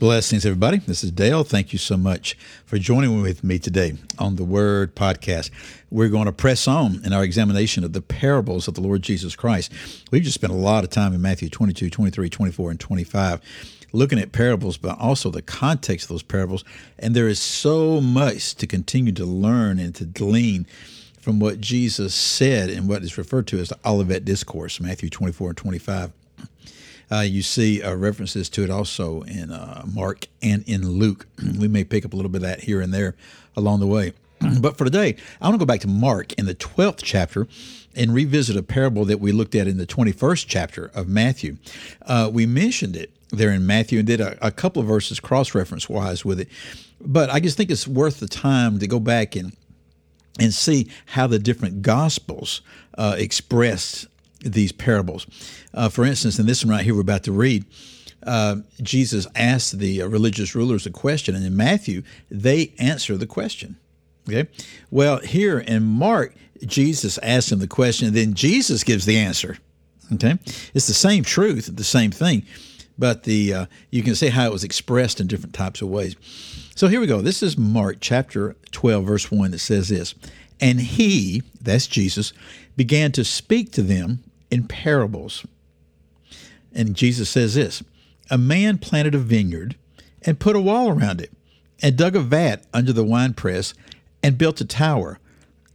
Blessings, everybody. This is Dale. Thank you so much for joining with me today on the Word Podcast. We're going to press on in our examination of the parables of the Lord Jesus Christ. We've just spent a lot of time in Matthew 22, 23, 24, and 25 looking at parables, but also the context of those parables. And there is so much to continue to learn and to glean from what Jesus said and what is referred to as the Olivet Discourse, Matthew 24 and 25. Uh, you see uh, references to it also in uh, Mark and in Luke. we may pick up a little bit of that here and there along the way. but for today, I want to go back to Mark in the 12th chapter and revisit a parable that we looked at in the 21st chapter of Matthew. Uh, we mentioned it there in Matthew and did a, a couple of verses cross reference wise with it. But I just think it's worth the time to go back and and see how the different gospels uh, express these parables. Uh, for instance, in this one right here we're about to read, uh, Jesus asked the uh, religious rulers a question, and in Matthew, they answer the question. Okay? Well, here in Mark, Jesus asks them the question, and then Jesus gives the answer. Okay? It's the same truth, the same thing, but the uh, you can see how it was expressed in different types of ways. So here we go. This is Mark chapter 12, verse 1 that says this And he, that's Jesus, began to speak to them in parables. And Jesus says this A man planted a vineyard and put a wall around it, and dug a vat under the winepress, and built a tower,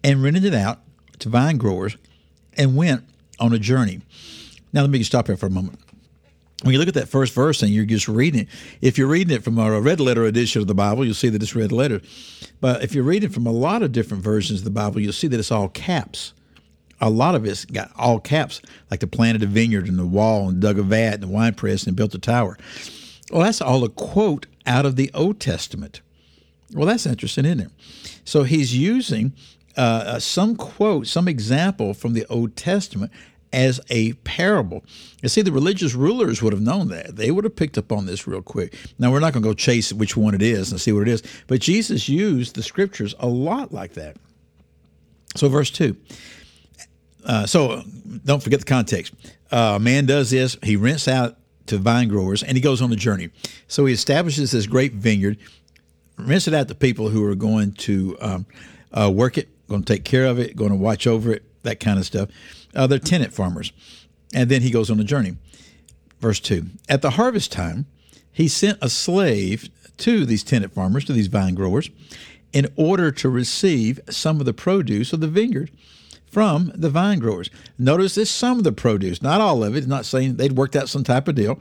and rented it out to vine growers, and went on a journey. Now, let me stop here for a moment. When you look at that first verse and you're just reading it, if you're reading it from a red letter edition of the Bible, you'll see that it's red letter. But if you're reading from a lot of different versions of the Bible, you'll see that it's all caps a lot of it's got all caps, like the planted a vineyard and the wall and dug a vat and the wine press and built a tower. Well, that's all a quote out of the Old Testament. Well, that's interesting, isn't it? So he's using uh, uh, some quote, some example from the Old Testament as a parable. You see, the religious rulers would have known that. They would have picked up on this real quick. Now, we're not going to go chase which one it is and see what it is, but Jesus used the scriptures a lot like that. So, verse 2 uh, so don't forget the context. Uh, man does this, he rents out to vine growers and he goes on a journey. So he establishes this great vineyard, rents it out to people who are going to um, uh, work it, going to take care of it, going to watch over it, that kind of stuff. Uh, they're tenant farmers. And then he goes on a journey. Verse 2 At the harvest time, he sent a slave to these tenant farmers, to these vine growers, in order to receive some of the produce of the vineyard from the vine growers. Notice this some of the produce, not all of it. not saying they'd worked out some type of deal.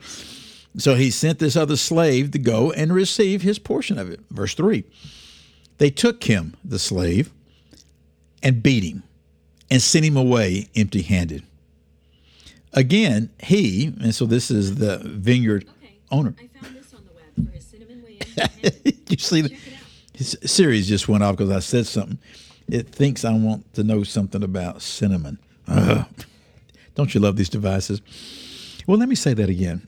So he sent this other slave to go and receive his portion of it. Verse 3 They took him, the slave, and beat him and sent him away empty handed. Again, he, and so this is the vineyard okay. owner. I found this on the web for his cinnamon way. you see, the, his Siri just went off because I said something it thinks I want to know something about cinnamon. Don't you love these devices? Well, let me say that again.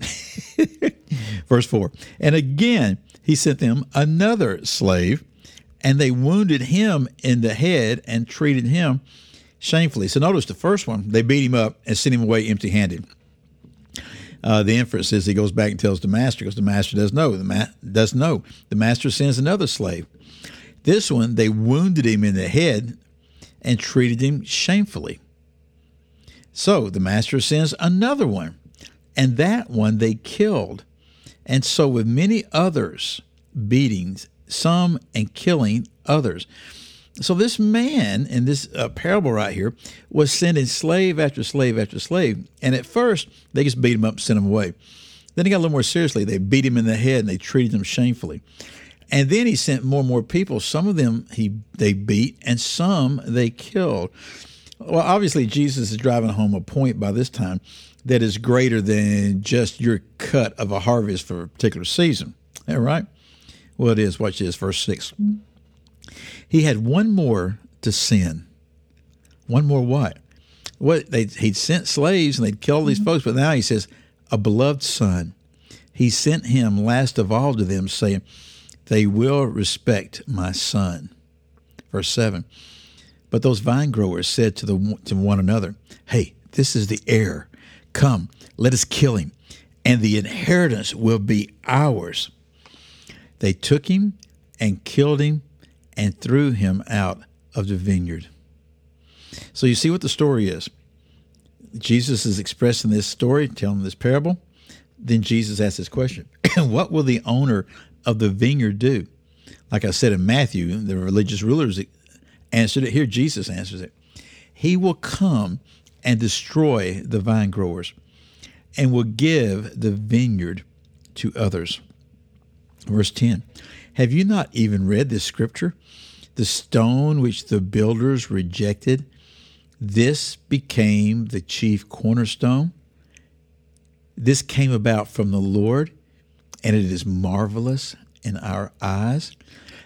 Verse 4 And again, he sent them another slave, and they wounded him in the head and treated him shamefully. So notice the first one, they beat him up and sent him away empty handed. Uh, the inference is he goes back and tells the master because the master does know. The ma- does know. The master sends another slave. This one, they wounded him in the head and treated him shamefully. So the master sends another one, and that one they killed. And so, with many others, beatings, some and killing others. So, this man in this uh, parable right here was sending slave after slave after slave. And at first, they just beat him up and sent him away. Then he got a little more seriously. They beat him in the head and they treated him shamefully. And then he sent more and more people. Some of them he they beat, and some they killed. Well, obviously Jesus is driving home a point by this time that is greater than just your cut of a harvest for a particular season. All right. Well, it is. Watch this, verse six. He had one more to sin. One more what? what they he'd sent slaves and they'd killed these folks, but now he says, a beloved son. He sent him last of all to them, saying, They will respect my son. Verse 7. But those vine growers said to, the, to one another, Hey, this is the heir. Come, let us kill him, and the inheritance will be ours. They took him and killed him and threw him out of the vineyard. So you see what the story is. Jesus is expressing this story, telling this parable. Then Jesus asks this question What will the owner of the vineyard do? Like I said in Matthew, the religious rulers answered it. Here, Jesus answers it. He will come and destroy the vine growers and will give the vineyard to others. Verse 10 Have you not even read this scripture? The stone which the builders rejected, this became the chief cornerstone. This came about from the Lord, and it is marvelous in our eyes.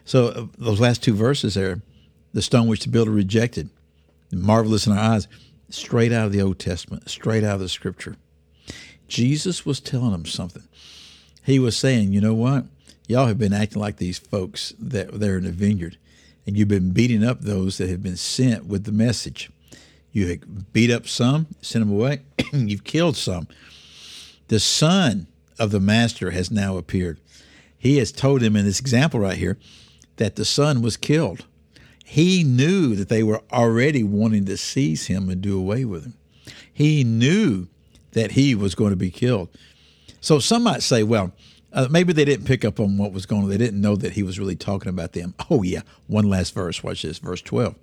So, uh, those last two verses there, the stone which the builder rejected, marvelous in our eyes, straight out of the Old Testament, straight out of the scripture. Jesus was telling them something. He was saying, you know what? Y'all have been acting like these folks that they're in the vineyard, and you've been beating up those that have been sent with the message. You beat up some, sent them away, you've killed some. The son of the master has now appeared. He has told him in this example right here that the son was killed. He knew that they were already wanting to seize him and do away with him. He knew that he was going to be killed. So some might say, well, uh, maybe they didn't pick up on what was going on. They didn't know that he was really talking about them. Oh, yeah. One last verse. Watch this, verse 12.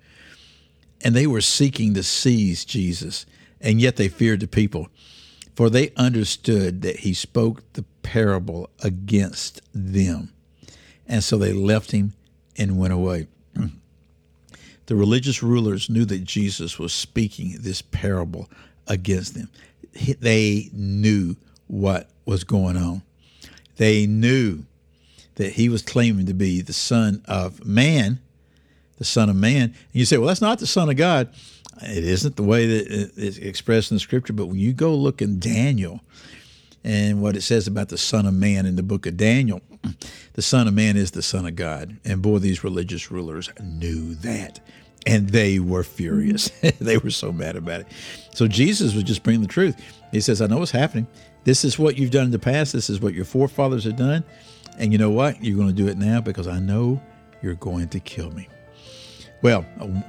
And they were seeking to seize Jesus, and yet they feared the people, for they understood that he spoke the parable against them. And so they left him and went away. The religious rulers knew that Jesus was speaking this parable against them. They knew what was going on. They knew that he was claiming to be the Son of Man, the Son of Man. And you say, well, that's not the Son of God. It isn't the way that it's expressed in the scripture, but when you go look in Daniel and what it says about the Son of Man in the book of Daniel, the Son of Man is the Son of God. And boy, these religious rulers knew that. And they were furious. they were so mad about it. So Jesus was just bringing the truth. He says, I know what's happening. This is what you've done in the past. This is what your forefathers have done. And you know what? You're going to do it now because I know you're going to kill me. Well,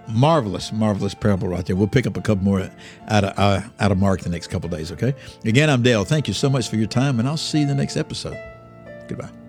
marvelous, marvelous parable right there. We'll pick up a couple more out of uh, out of Mark the next couple days. Okay. Again, I'm Dale. Thank you so much for your time, and I'll see you in the next episode. Goodbye.